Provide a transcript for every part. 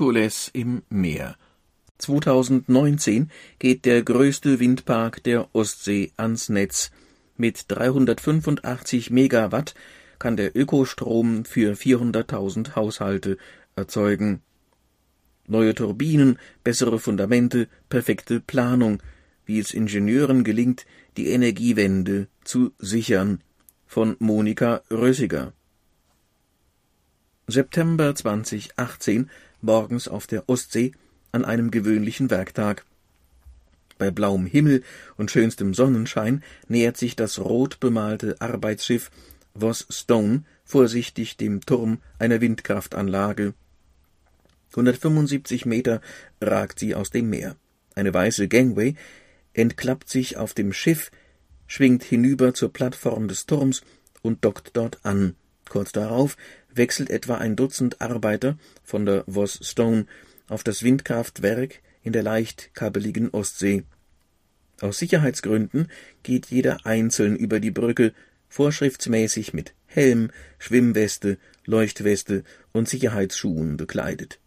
Herkules im Meer. 2019 geht der größte Windpark der Ostsee ans Netz. Mit 385 Megawatt kann der Ökostrom für 400.000 Haushalte erzeugen. Neue Turbinen, bessere Fundamente, perfekte Planung, wie es Ingenieuren gelingt, die Energiewende zu sichern. Von Monika Rössiger. September 2018, morgens auf der Ostsee, an einem gewöhnlichen Werktag. Bei blauem Himmel und schönstem Sonnenschein nähert sich das rot bemalte Arbeitsschiff Voss Stone vorsichtig dem Turm einer Windkraftanlage. 175 Meter ragt sie aus dem Meer. Eine weiße Gangway entklappt sich auf dem Schiff, schwingt hinüber zur Plattform des Turms und dockt dort an. Kurz darauf wechselt etwa ein Dutzend Arbeiter von der Voss Stone auf das Windkraftwerk in der leicht kabbeligen Ostsee. Aus Sicherheitsgründen geht jeder einzeln über die Brücke, vorschriftsmäßig mit Helm, Schwimmweste, Leuchtweste und Sicherheitsschuhen bekleidet.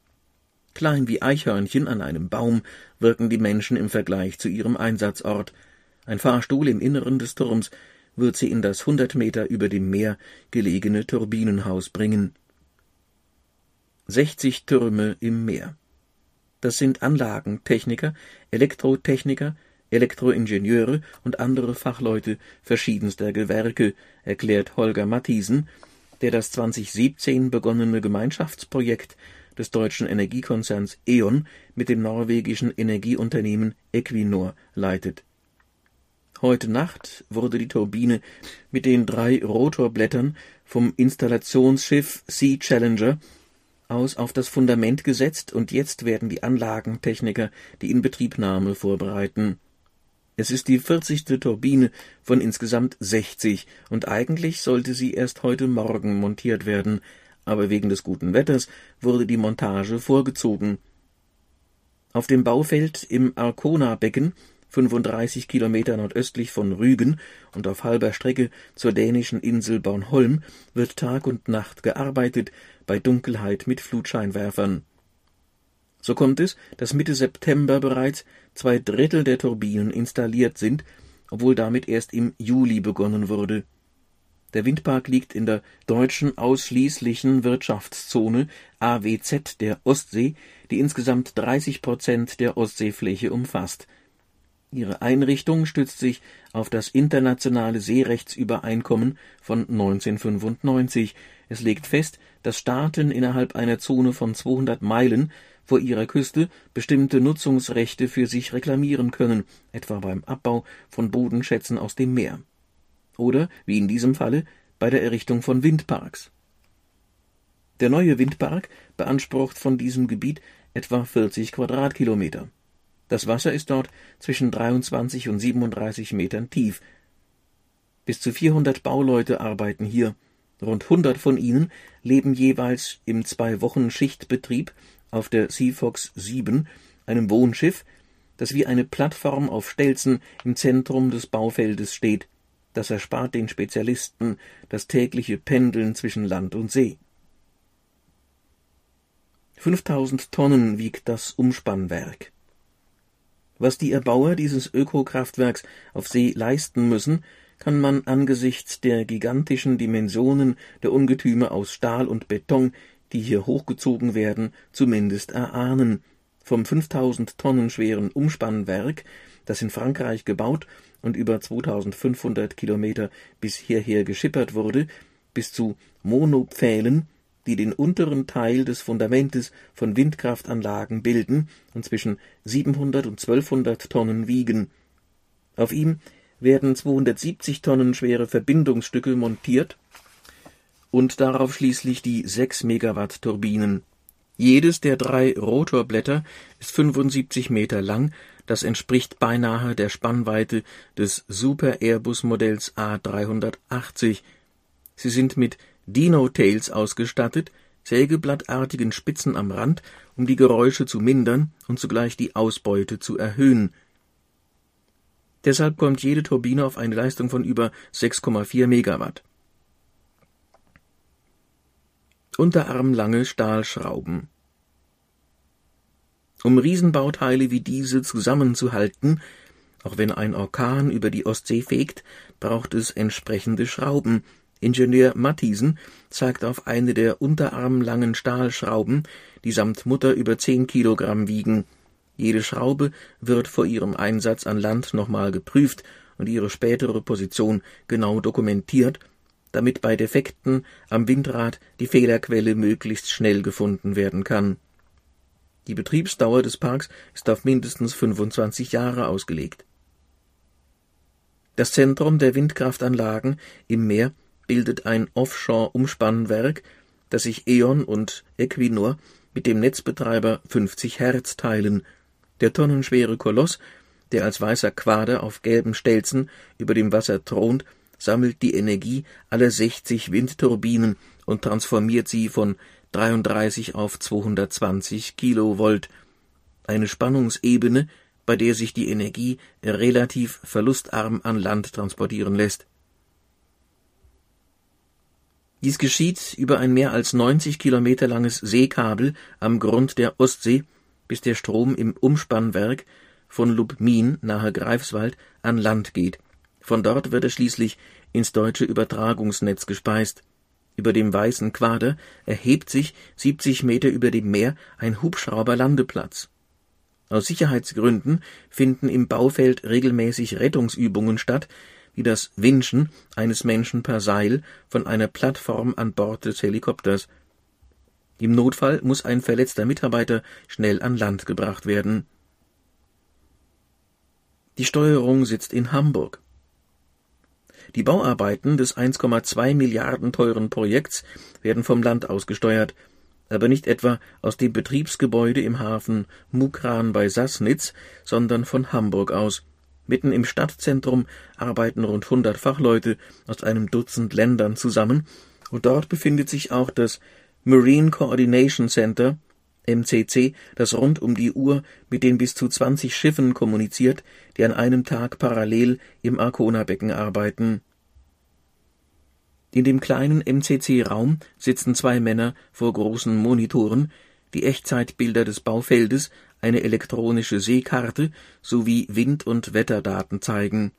Klein wie Eichhörnchen an einem Baum wirken die Menschen im Vergleich zu ihrem Einsatzort. Ein Fahrstuhl im Inneren des Turms wird sie in das hundert Meter über dem Meer gelegene Turbinenhaus bringen. Sechzig Türme im Meer. Das sind Anlagentechniker, Elektrotechniker, Elektroingenieure und andere Fachleute verschiedenster Gewerke, erklärt Holger Mathiesen, der das 2017 begonnene Gemeinschaftsprojekt des deutschen Energiekonzerns E.ON mit dem norwegischen Energieunternehmen Equinor leitet. Heute Nacht wurde die Turbine mit den drei Rotorblättern vom Installationsschiff Sea Challenger aus auf das Fundament gesetzt und jetzt werden die Anlagentechniker die Inbetriebnahme vorbereiten. Es ist die vierzigste Turbine von insgesamt sechzig und eigentlich sollte sie erst heute Morgen montiert werden, aber wegen des guten Wetters wurde die Montage vorgezogen. Auf dem Baufeld im Arkona-Becken 35 Kilometer nordöstlich von Rügen und auf halber Strecke zur dänischen Insel Bornholm wird Tag und Nacht gearbeitet, bei Dunkelheit mit Flutscheinwerfern. So kommt es, dass Mitte September bereits zwei Drittel der Turbinen installiert sind, obwohl damit erst im Juli begonnen wurde. Der Windpark liegt in der deutschen ausschließlichen Wirtschaftszone AWZ der Ostsee, die insgesamt 30 Prozent der Ostseefläche umfasst. Ihre Einrichtung stützt sich auf das internationale Seerechtsübereinkommen von 1995. Es legt fest, dass Staaten innerhalb einer Zone von 200 Meilen vor ihrer Küste bestimmte Nutzungsrechte für sich reklamieren können, etwa beim Abbau von Bodenschätzen aus dem Meer. Oder, wie in diesem Falle, bei der Errichtung von Windparks. Der neue Windpark beansprucht von diesem Gebiet etwa 40 Quadratkilometer. Das Wasser ist dort zwischen 23 und 37 Metern tief. Bis zu 400 Bauleute arbeiten hier. Rund 100 von ihnen leben jeweils im Zwei-Wochen-Schichtbetrieb auf der Seafox 7, einem Wohnschiff, das wie eine Plattform auf Stelzen im Zentrum des Baufeldes steht. Das erspart den Spezialisten das tägliche Pendeln zwischen Land und See. 5000 Tonnen wiegt das Umspannwerk. Was die Erbauer dieses Ökokraftwerks auf See leisten müssen, kann man angesichts der gigantischen Dimensionen der Ungetüme aus Stahl und Beton, die hier hochgezogen werden, zumindest erahnen. Vom 5000 Tonnen schweren Umspannwerk, das in Frankreich gebaut und über 2500 Kilometer bis hierher geschippert wurde, bis zu Monopfählen, die den unteren Teil des Fundamentes von Windkraftanlagen bilden und zwischen 700 und 1200 Tonnen wiegen. Auf ihm werden 270 Tonnen schwere Verbindungsstücke montiert und darauf schließlich die 6 Megawatt Turbinen. Jedes der drei Rotorblätter ist 75 Meter lang, das entspricht beinahe der Spannweite des Super Airbus Modells A380. Sie sind mit Dino-Tails ausgestattet, sägeblattartigen Spitzen am Rand, um die Geräusche zu mindern und zugleich die Ausbeute zu erhöhen. Deshalb kommt jede Turbine auf eine Leistung von über 6,4 Megawatt. Unterarmlange Stahlschrauben Um Riesenbauteile wie diese zusammenzuhalten, auch wenn ein Orkan über die Ostsee fegt, braucht es entsprechende Schrauben. Ingenieur Mathiesen zeigt auf eine der unterarmlangen Stahlschrauben, die samt Mutter über zehn Kilogramm wiegen. Jede Schraube wird vor ihrem Einsatz an Land nochmal geprüft und ihre spätere Position genau dokumentiert, damit bei Defekten am Windrad die Fehlerquelle möglichst schnell gefunden werden kann. Die Betriebsdauer des Parks ist auf mindestens 25 Jahre ausgelegt. Das Zentrum der Windkraftanlagen im Meer bildet ein Offshore-Umspannwerk, das sich E.ON und Equinor mit dem Netzbetreiber 50 Hertz teilen. Der tonnenschwere Koloss, der als weißer Quader auf gelben Stelzen über dem Wasser thront, sammelt die Energie aller 60 Windturbinen und transformiert sie von 33 auf 220 Kilovolt, eine Spannungsebene, bei der sich die Energie relativ verlustarm an Land transportieren lässt. Dies geschieht über ein mehr als 90 Kilometer langes Seekabel am Grund der Ostsee, bis der Strom im Umspannwerk von Lubmin nahe Greifswald an Land geht. Von dort wird er schließlich ins deutsche Übertragungsnetz gespeist. Über dem weißen Quader erhebt sich 70 Meter über dem Meer ein Hubschrauberlandeplatz. Aus Sicherheitsgründen finden im Baufeld regelmäßig Rettungsübungen statt, wie das Winschen eines Menschen per Seil von einer Plattform an Bord des Helikopters. Im Notfall muss ein verletzter Mitarbeiter schnell an Land gebracht werden. Die Steuerung sitzt in Hamburg. Die Bauarbeiten des 1,2 Milliarden teuren Projekts werden vom Land ausgesteuert, aber nicht etwa aus dem Betriebsgebäude im Hafen Mukran bei Sassnitz, sondern von Hamburg aus. Mitten im Stadtzentrum arbeiten rund 100 Fachleute aus einem Dutzend Ländern zusammen, und dort befindet sich auch das Marine Coordination Center, MCC, das rund um die Uhr mit den bis zu 20 Schiffen kommuniziert, die an einem Tag parallel im Arkona-Becken arbeiten. In dem kleinen MCC-Raum sitzen zwei Männer vor großen Monitoren, die Echtzeitbilder des Baufeldes, eine elektronische Seekarte sowie Wind- und Wetterdaten zeigen.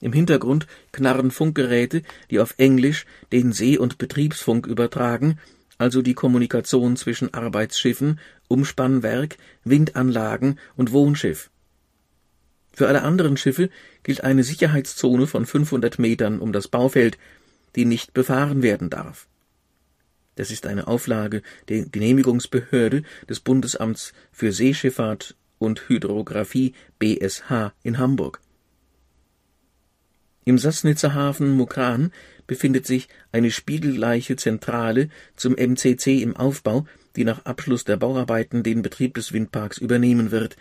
Im Hintergrund knarren Funkgeräte, die auf Englisch den See- und Betriebsfunk übertragen, also die Kommunikation zwischen Arbeitsschiffen, Umspannwerk, Windanlagen und Wohnschiff. Für alle anderen Schiffe gilt eine Sicherheitszone von 500 Metern um das Baufeld, die nicht befahren werden darf. Das ist eine Auflage der Genehmigungsbehörde des Bundesamts für Seeschifffahrt und Hydrographie BSH in Hamburg. Im Sassnitzer Hafen Mukran befindet sich eine spiegelgleiche Zentrale zum MCC im Aufbau, die nach Abschluss der Bauarbeiten den Betrieb des Windparks übernehmen wird.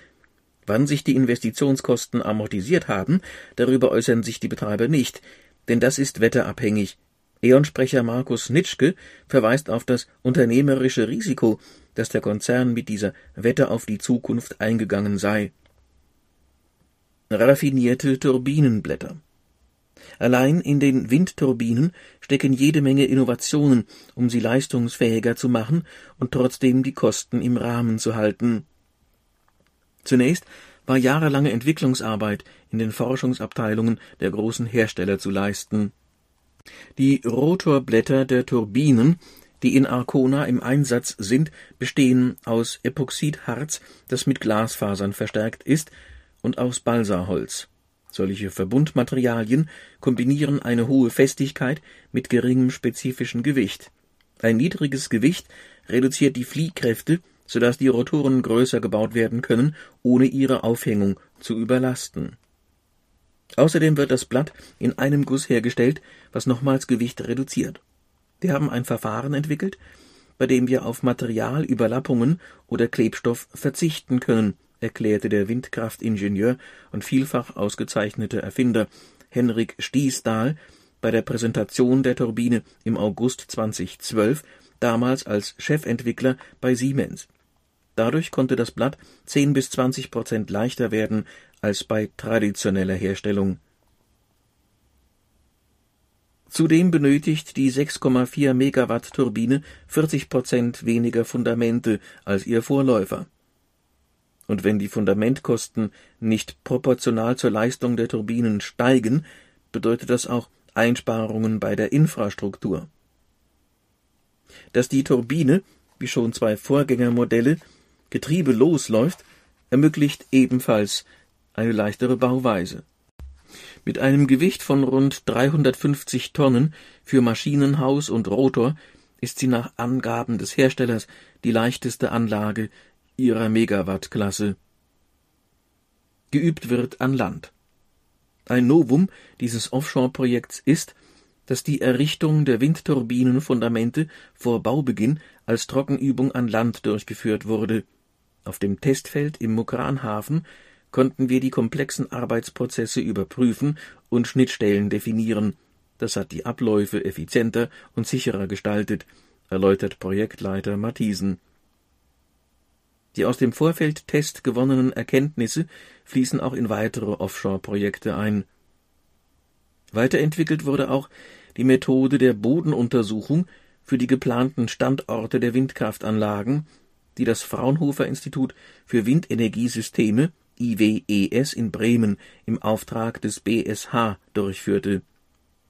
Wann sich die Investitionskosten amortisiert haben, darüber äußern sich die Betreiber nicht, denn das ist wetterabhängig. E.ON-Sprecher Markus Nitschke verweist auf das unternehmerische Risiko, das der Konzern mit dieser Wette auf die Zukunft eingegangen sei. Raffinierte Turbinenblätter Allein in den Windturbinen stecken jede Menge Innovationen, um sie leistungsfähiger zu machen und trotzdem die Kosten im Rahmen zu halten. Zunächst war jahrelange Entwicklungsarbeit in den Forschungsabteilungen der großen Hersteller zu leisten. Die Rotorblätter der Turbinen, die in Arkona im Einsatz sind, bestehen aus Epoxidharz, das mit Glasfasern verstärkt ist, und aus Balsaholz. Solche Verbundmaterialien kombinieren eine hohe Festigkeit mit geringem spezifischen Gewicht. Ein niedriges Gewicht reduziert die Fliehkräfte, sodass die Rotoren größer gebaut werden können, ohne ihre Aufhängung zu überlasten Außerdem wird das Blatt in einem Guss hergestellt, was nochmals Gewicht reduziert. Wir haben ein Verfahren entwickelt, bei dem wir auf Materialüberlappungen oder Klebstoff verzichten können, erklärte der Windkraftingenieur und vielfach ausgezeichnete Erfinder Henrik Stiesdahl bei der Präsentation der Turbine im August 2012, damals als Chefentwickler bei Siemens. Dadurch konnte das Blatt 10 bis 20 Prozent leichter werden als bei traditioneller Herstellung. Zudem benötigt die 6,4 Megawatt Turbine 40 Prozent weniger Fundamente als ihr Vorläufer. und wenn die Fundamentkosten nicht proportional zur Leistung der Turbinen steigen, bedeutet das auch Einsparungen bei der Infrastruktur. Dass die Turbine, wie schon zwei Vorgängermodelle, getriebelos läuft, ermöglicht ebenfalls eine leichtere Bauweise. Mit einem Gewicht von rund 350 Tonnen für Maschinenhaus und Rotor ist sie nach Angaben des Herstellers die leichteste Anlage ihrer Megawattklasse. Geübt wird an Land. Ein Novum dieses Offshore-Projekts ist, dass die Errichtung der Windturbinenfundamente vor Baubeginn als Trockenübung an Land durchgeführt wurde. Auf dem Testfeld im Mukranhafen konnten wir die komplexen Arbeitsprozesse überprüfen und Schnittstellen definieren. Das hat die Abläufe effizienter und sicherer gestaltet, erläutert Projektleiter Matthiesen. Die aus dem Vorfeldtest gewonnenen Erkenntnisse fließen auch in weitere Offshore-Projekte ein. Weiterentwickelt wurde auch die Methode der Bodenuntersuchung für die geplanten Standorte der Windkraftanlagen, die das Fraunhofer Institut für Windenergiesysteme IWES in Bremen im Auftrag des BSH durchführte.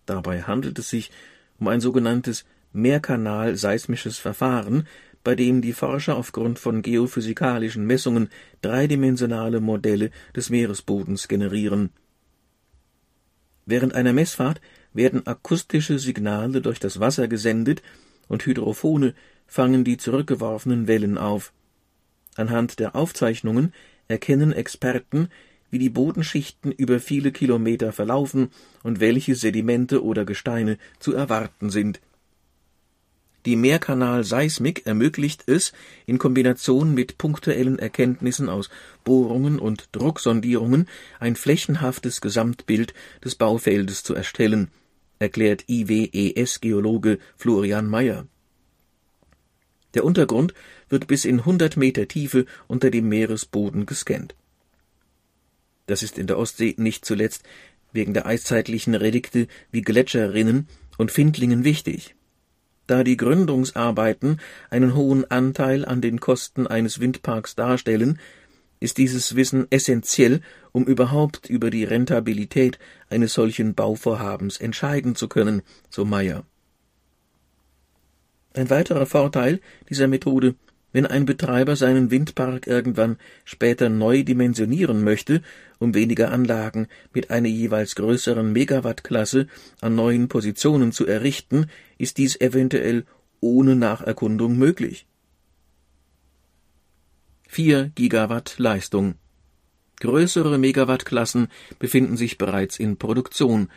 Dabei handelt es sich um ein sogenanntes Mehrkanal-seismisches Verfahren, bei dem die Forscher aufgrund von geophysikalischen Messungen dreidimensionale Modelle des Meeresbodens generieren. Während einer Messfahrt werden akustische Signale durch das Wasser gesendet und Hydrophone fangen die zurückgeworfenen Wellen auf. Anhand der Aufzeichnungen erkennen Experten, wie die Bodenschichten über viele Kilometer verlaufen und welche Sedimente oder Gesteine zu erwarten sind die Mehrkanal-Seismik ermöglicht es, in Kombination mit punktuellen Erkenntnissen aus Bohrungen und Drucksondierungen ein flächenhaftes Gesamtbild des Baufeldes zu erstellen, erklärt IWES-Geologe Florian Mayer. Der Untergrund wird bis in 100 Meter Tiefe unter dem Meeresboden gescannt. Das ist in der Ostsee nicht zuletzt wegen der eiszeitlichen Relikte wie Gletscherrinnen und Findlingen wichtig da die Gründungsarbeiten einen hohen Anteil an den Kosten eines Windparks darstellen, ist dieses Wissen essentiell, um überhaupt über die Rentabilität eines solchen Bauvorhabens entscheiden zu können, so Meyer. Ein weiterer Vorteil dieser Methode wenn ein Betreiber seinen Windpark irgendwann später neu dimensionieren möchte, um weniger Anlagen mit einer jeweils größeren Megawattklasse an neuen Positionen zu errichten, ist dies eventuell ohne Nacherkundung möglich. 4 Gigawatt Leistung Größere Megawattklassen befinden sich bereits in Produktion.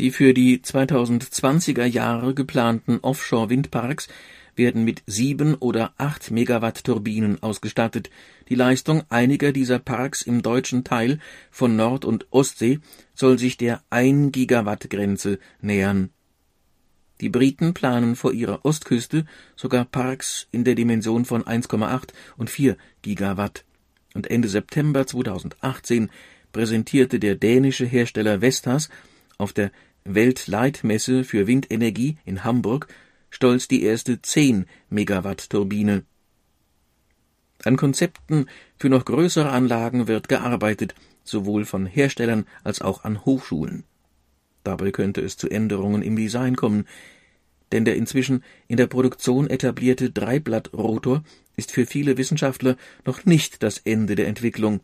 Die für die 2020er Jahre geplanten Offshore-Windparks werden mit sieben oder acht Megawatt Turbinen ausgestattet. Die Leistung einiger dieser Parks im deutschen Teil von Nord- und Ostsee soll sich der 1 Gigawatt Grenze nähern. Die Briten planen vor ihrer Ostküste sogar Parks in der Dimension von 1,8 und 4 Gigawatt. Und Ende September 2018 präsentierte der dänische Hersteller Vestas auf der Weltleitmesse für Windenergie in Hamburg stolz die erste 10 Megawatt Turbine. An Konzepten für noch größere Anlagen wird gearbeitet, sowohl von Herstellern als auch an Hochschulen. Dabei könnte es zu Änderungen im Design kommen, denn der inzwischen in der Produktion etablierte Dreiblattrotor ist für viele Wissenschaftler noch nicht das Ende der Entwicklung.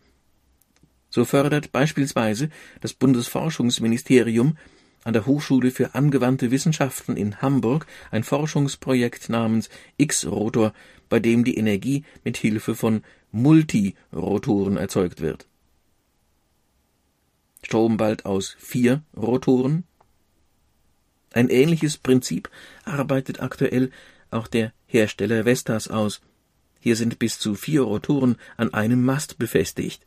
So fördert beispielsweise das Bundesforschungsministerium an der Hochschule für angewandte Wissenschaften in Hamburg ein Forschungsprojekt namens X-Rotor, bei dem die Energie mit Hilfe von Multirotoren erzeugt wird. Strom bald aus vier Rotoren. Ein ähnliches Prinzip arbeitet aktuell auch der Hersteller Vestas aus. Hier sind bis zu vier Rotoren an einem Mast befestigt.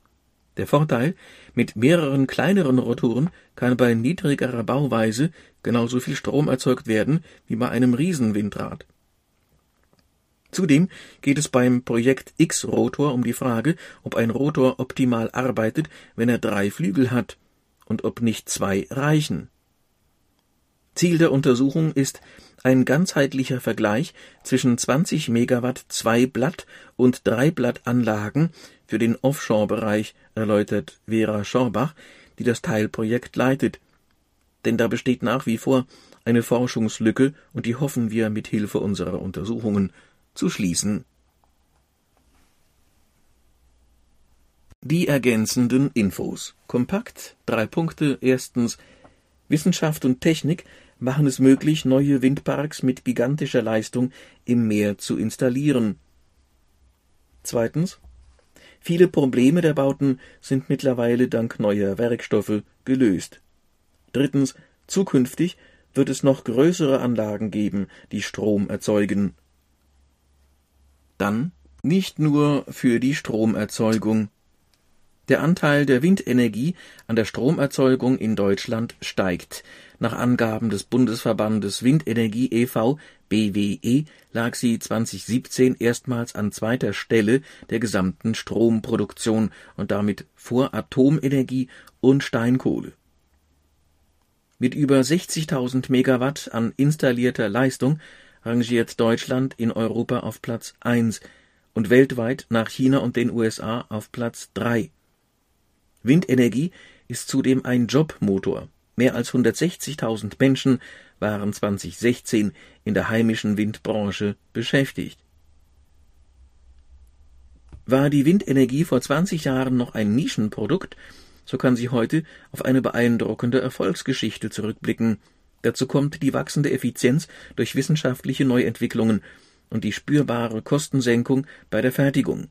Der Vorteil, mit mehreren kleineren Rotoren kann bei niedrigerer Bauweise genauso viel Strom erzeugt werden wie bei einem Riesenwindrad. Zudem geht es beim Projekt X-Rotor um die Frage, ob ein Rotor optimal arbeitet, wenn er drei Flügel hat und ob nicht zwei reichen. Ziel der Untersuchung ist ein ganzheitlicher Vergleich zwischen 20 Megawatt Zwei-Blatt- und Dreiblattanlagen für den Offshore-Bereich, erläutert Vera Schorbach, die das Teilprojekt leitet. Denn da besteht nach wie vor eine Forschungslücke und die hoffen wir mit Hilfe unserer Untersuchungen zu schließen. Die ergänzenden Infos. Kompakt, drei Punkte. Erstens, Wissenschaft und Technik machen es möglich, neue Windparks mit gigantischer Leistung im Meer zu installieren. Zweitens, viele Probleme der Bauten sind mittlerweile dank neuer Werkstoffe gelöst. Drittens, zukünftig wird es noch größere Anlagen geben, die Strom erzeugen. Dann nicht nur für die Stromerzeugung. Der Anteil der Windenergie an der Stromerzeugung in Deutschland steigt. Nach Angaben des Bundesverbandes Windenergie e.V. BWE lag sie 2017 erstmals an zweiter Stelle der gesamten Stromproduktion und damit vor Atomenergie und Steinkohle. Mit über 60.000 Megawatt an installierter Leistung rangiert Deutschland in Europa auf Platz 1 und weltweit nach China und den USA auf Platz 3. Windenergie ist zudem ein Jobmotor. Mehr als 160.000 Menschen waren 2016 in der heimischen Windbranche beschäftigt. War die Windenergie vor 20 Jahren noch ein Nischenprodukt, so kann sie heute auf eine beeindruckende Erfolgsgeschichte zurückblicken. Dazu kommt die wachsende Effizienz durch wissenschaftliche Neuentwicklungen und die spürbare Kostensenkung bei der Fertigung.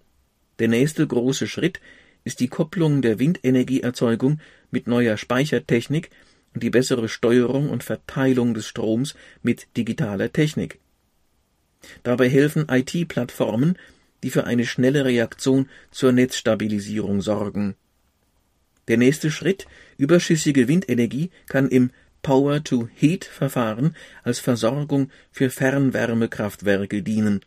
Der nächste große Schritt ist die Kopplung der Windenergieerzeugung mit neuer Speichertechnik und die bessere Steuerung und Verteilung des Stroms mit digitaler Technik. Dabei helfen IT-Plattformen, die für eine schnelle Reaktion zur Netzstabilisierung sorgen. Der nächste Schritt, überschüssige Windenergie kann im Power-to-Heat-Verfahren als Versorgung für Fernwärmekraftwerke dienen.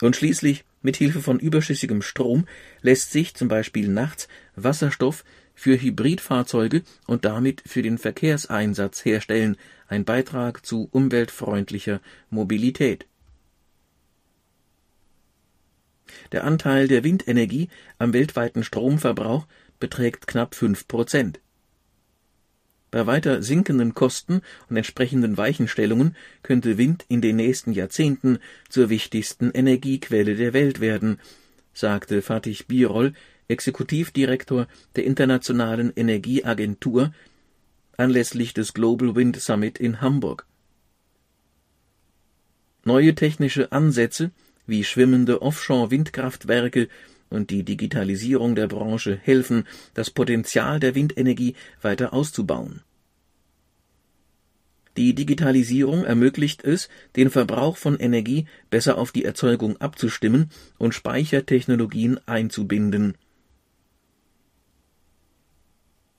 Und schließlich, mit Hilfe von überschüssigem Strom lässt sich zum Beispiel nachts Wasserstoff für Hybridfahrzeuge und damit für den Verkehrseinsatz herstellen, ein Beitrag zu umweltfreundlicher Mobilität. Der Anteil der Windenergie am weltweiten Stromverbrauch beträgt knapp fünf Prozent. Bei weiter sinkenden Kosten und entsprechenden Weichenstellungen könnte Wind in den nächsten Jahrzehnten zur wichtigsten Energiequelle der Welt werden, sagte Fatih Birol, Exekutivdirektor der Internationalen Energieagentur, anlässlich des Global Wind Summit in Hamburg. Neue technische Ansätze wie schwimmende Offshore-Windkraftwerke und die Digitalisierung der Branche helfen, das Potenzial der Windenergie weiter auszubauen. Die Digitalisierung ermöglicht es, den Verbrauch von Energie besser auf die Erzeugung abzustimmen und Speichertechnologien einzubinden.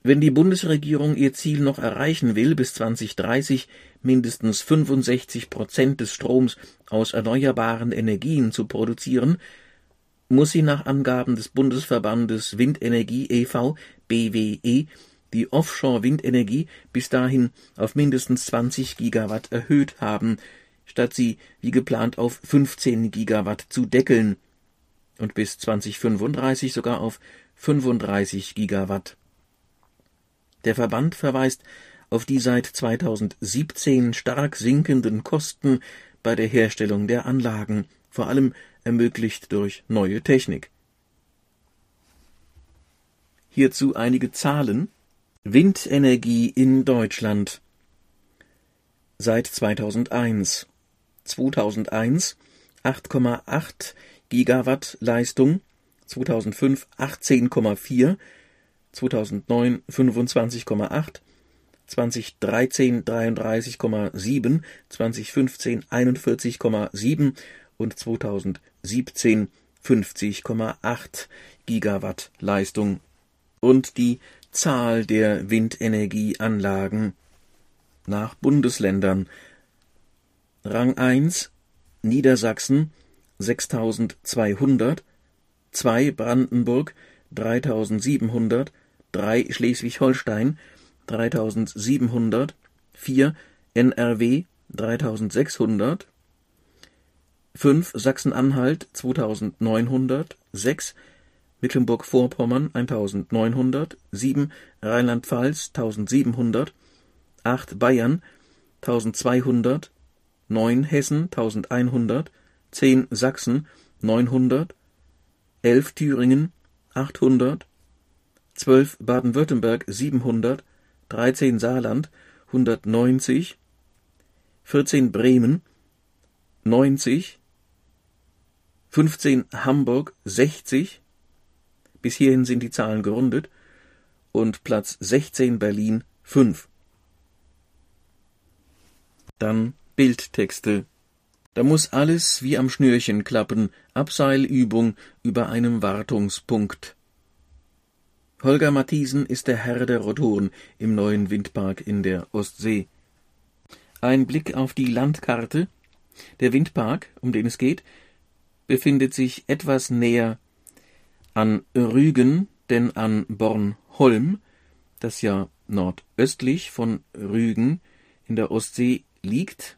Wenn die Bundesregierung ihr Ziel noch erreichen will, bis 2030 mindestens 65 Prozent des Stroms aus erneuerbaren Energien zu produzieren, muss sie nach Angaben des Bundesverbandes Windenergie e.V. BWE die Offshore-Windenergie bis dahin auf mindestens 20 Gigawatt erhöht haben, statt sie wie geplant auf 15 Gigawatt zu deckeln und bis 2035 sogar auf 35 Gigawatt. Der Verband verweist auf die seit 2017 stark sinkenden Kosten bei der Herstellung der Anlagen, vor allem ermöglicht durch neue Technik. Hierzu einige Zahlen. Windenergie in Deutschland. Seit 2001 2001 8,8 Gigawatt Leistung, 2005 18,4, 2009 25,8, 2013 33,7, 2015 41,7 und 2017 50,8 Gigawatt Leistung und die Zahl der Windenergieanlagen nach Bundesländern. Rang 1 Niedersachsen 6200, 2 Brandenburg 3700, 3 Schleswig-Holstein 3700, 4 NRW 3600 5 Sachsen-Anhalt 2900 6 Mecklenburg-Vorpommern 1900 7 Rheinland-Pfalz 1700 8 Bayern 1200 9 Hessen 1100 10 Sachsen 900 11 Thüringen 800 12 Baden-Württemberg 700 13 Saarland 190 14 Bremen 90 15 Hamburg 60 bis hierhin sind die Zahlen gerundet und Platz 16 Berlin 5. Dann Bildtexte. Da muss alles wie am Schnürchen klappen, Abseilübung über einem Wartungspunkt. Holger Mathiesen ist der Herr der Rotoren im neuen Windpark in der Ostsee. Ein Blick auf die Landkarte. Der Windpark, um den es geht, befindet sich etwas näher an Rügen denn an Bornholm, das ja nordöstlich von Rügen in der Ostsee liegt,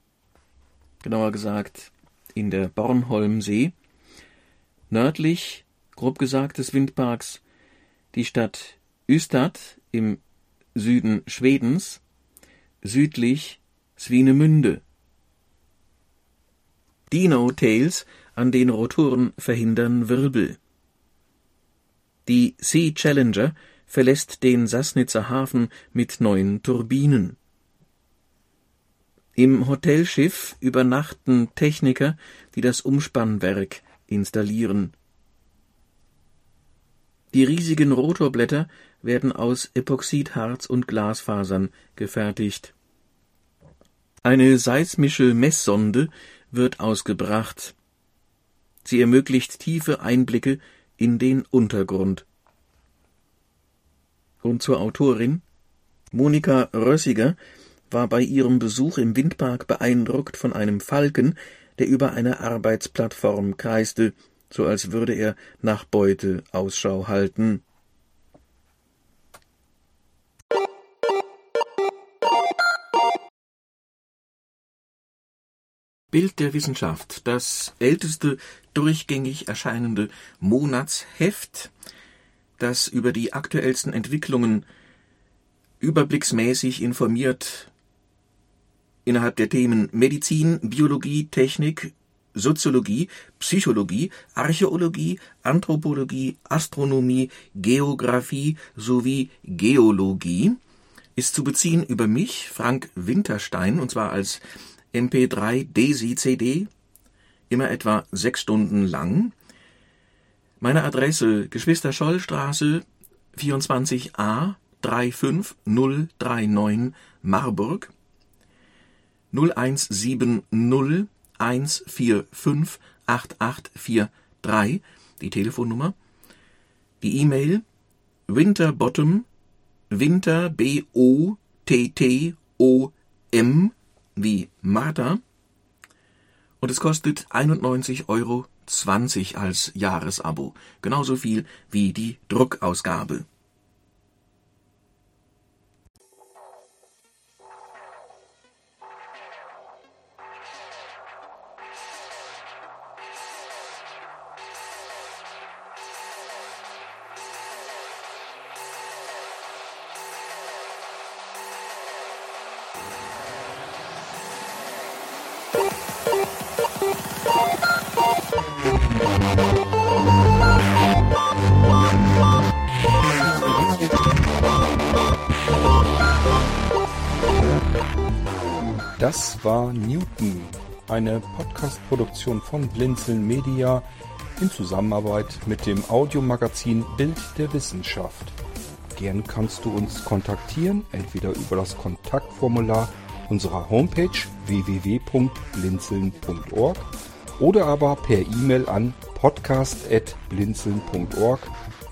genauer gesagt in der Bornholmsee, nördlich, grob gesagt, des Windparks die Stadt Ystad im Süden Schwedens, südlich Swinemünde. Dino-Tails an den Rotoren verhindern Wirbel. Die Sea Challenger verlässt den Sassnitzer Hafen mit neuen Turbinen. Im Hotelschiff übernachten Techniker, die das Umspannwerk installieren. Die riesigen Rotorblätter werden aus Epoxidharz und Glasfasern gefertigt. Eine seismische Messsonde wird ausgebracht. Sie ermöglicht tiefe Einblicke in den Untergrund. Und zur Autorin Monika Rössiger war bei ihrem Besuch im Windpark beeindruckt von einem Falken, der über eine Arbeitsplattform kreiste, so als würde er nach Beute Ausschau halten. Bild der Wissenschaft, das älteste durchgängig erscheinende Monatsheft, das über die aktuellsten Entwicklungen überblicksmäßig informiert innerhalb der Themen Medizin, Biologie, Technik, Soziologie, Psychologie, Archäologie, Anthropologie, Astronomie, Geographie sowie Geologie, ist zu beziehen über mich, Frank Winterstein, und zwar als MP3 DESI CD, immer etwa sechs Stunden lang. Meine Adresse Geschwister-Scholl-Straße 24a 35039 Marburg 0170 145 8843 die Telefonnummer. Die E-Mail winterbottom winter b o t t o m wie Martha und es kostet 91,20 Euro als Jahresabo, genauso viel wie die Druckausgabe. War Newton, eine Podcast-Produktion von Blinzeln Media in Zusammenarbeit mit dem Audiomagazin Bild der Wissenschaft. Gern kannst du uns kontaktieren, entweder über das Kontaktformular unserer Homepage www.blinzeln.org oder aber per E-Mail an podcast.blinzeln.org.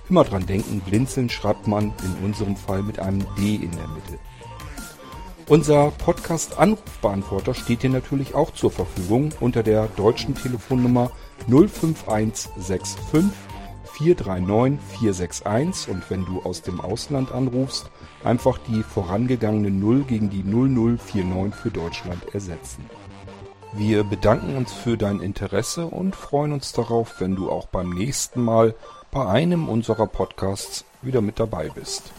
Immer dran denken, blinzeln schreibt man in unserem Fall mit einem D in der Mitte. Unser Podcast-Anrufbeantworter steht dir natürlich auch zur Verfügung unter der deutschen Telefonnummer 05165 439 461 und wenn du aus dem Ausland anrufst, einfach die vorangegangene 0 gegen die 0049 für Deutschland ersetzen. Wir bedanken uns für dein Interesse und freuen uns darauf, wenn du auch beim nächsten Mal bei einem unserer Podcasts wieder mit dabei bist.